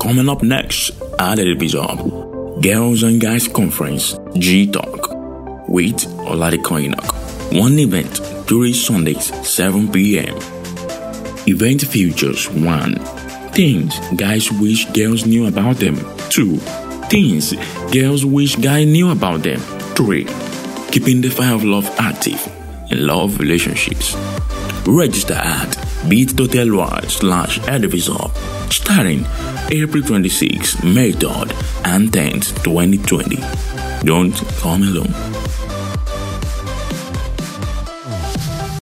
Coming up next at Bizarre, Girls and Guys Conference, G Talk, with Oladiko Enoch. One event, three Sundays, 7 p.m. Event features 1. Things guys wish girls knew about them. 2. Things girls wish guys knew about them. 3. Keeping the fire of love active in love relationships. Register at bit.ly slash Edivisor starting April 26, May 3rd and 10th, 2020. Don't come alone.